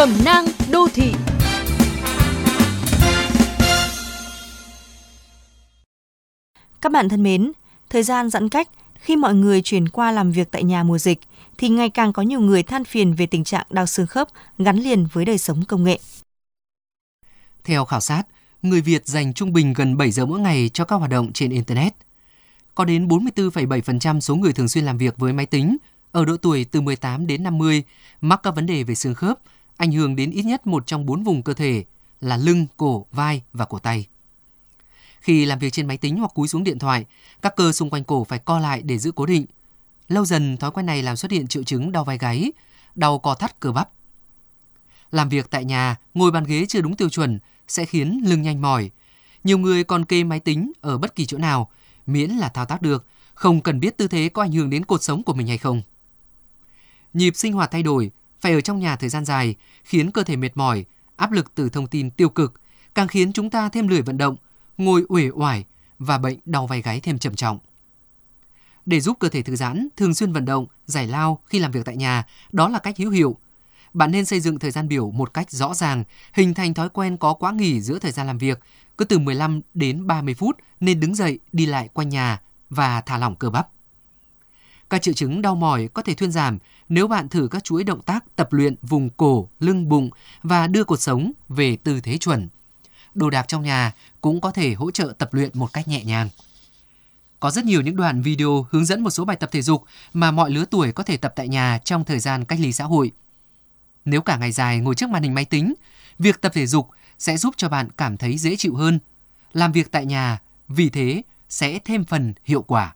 Cẩm nang đô thị Các bạn thân mến, thời gian giãn cách khi mọi người chuyển qua làm việc tại nhà mùa dịch thì ngày càng có nhiều người than phiền về tình trạng đau xương khớp gắn liền với đời sống công nghệ. Theo khảo sát, người Việt dành trung bình gần 7 giờ mỗi ngày cho các hoạt động trên Internet. Có đến 44,7% số người thường xuyên làm việc với máy tính ở độ tuổi từ 18 đến 50 mắc các vấn đề về xương khớp, ảnh hưởng đến ít nhất một trong bốn vùng cơ thể là lưng, cổ, vai và cổ tay. Khi làm việc trên máy tính hoặc cúi xuống điện thoại, các cơ xung quanh cổ phải co lại để giữ cố định. Lâu dần, thói quen này làm xuất hiện triệu chứng đau vai gáy, đau co thắt cơ bắp. Làm việc tại nhà, ngồi bàn ghế chưa đúng tiêu chuẩn sẽ khiến lưng nhanh mỏi. Nhiều người còn kê máy tính ở bất kỳ chỗ nào, miễn là thao tác được, không cần biết tư thế có ảnh hưởng đến cột sống của mình hay không. Nhịp sinh hoạt thay đổi, phải ở trong nhà thời gian dài, khiến cơ thể mệt mỏi, áp lực từ thông tin tiêu cực, càng khiến chúng ta thêm lười vận động, ngồi uể oải và bệnh đau vai gáy thêm trầm trọng. Để giúp cơ thể thư giãn, thường xuyên vận động, giải lao khi làm việc tại nhà, đó là cách hữu hiệu. Bạn nên xây dựng thời gian biểu một cách rõ ràng, hình thành thói quen có quá nghỉ giữa thời gian làm việc, cứ từ 15 đến 30 phút nên đứng dậy đi lại quanh nhà và thả lỏng cơ bắp. Các triệu chứng đau mỏi có thể thuyên giảm nếu bạn thử các chuỗi động tác tập luyện vùng cổ, lưng bụng và đưa cột sống về tư thế chuẩn. Đồ đạc trong nhà cũng có thể hỗ trợ tập luyện một cách nhẹ nhàng. Có rất nhiều những đoạn video hướng dẫn một số bài tập thể dục mà mọi lứa tuổi có thể tập tại nhà trong thời gian cách ly xã hội. Nếu cả ngày dài ngồi trước màn hình máy tính, việc tập thể dục sẽ giúp cho bạn cảm thấy dễ chịu hơn. Làm việc tại nhà, vì thế sẽ thêm phần hiệu quả.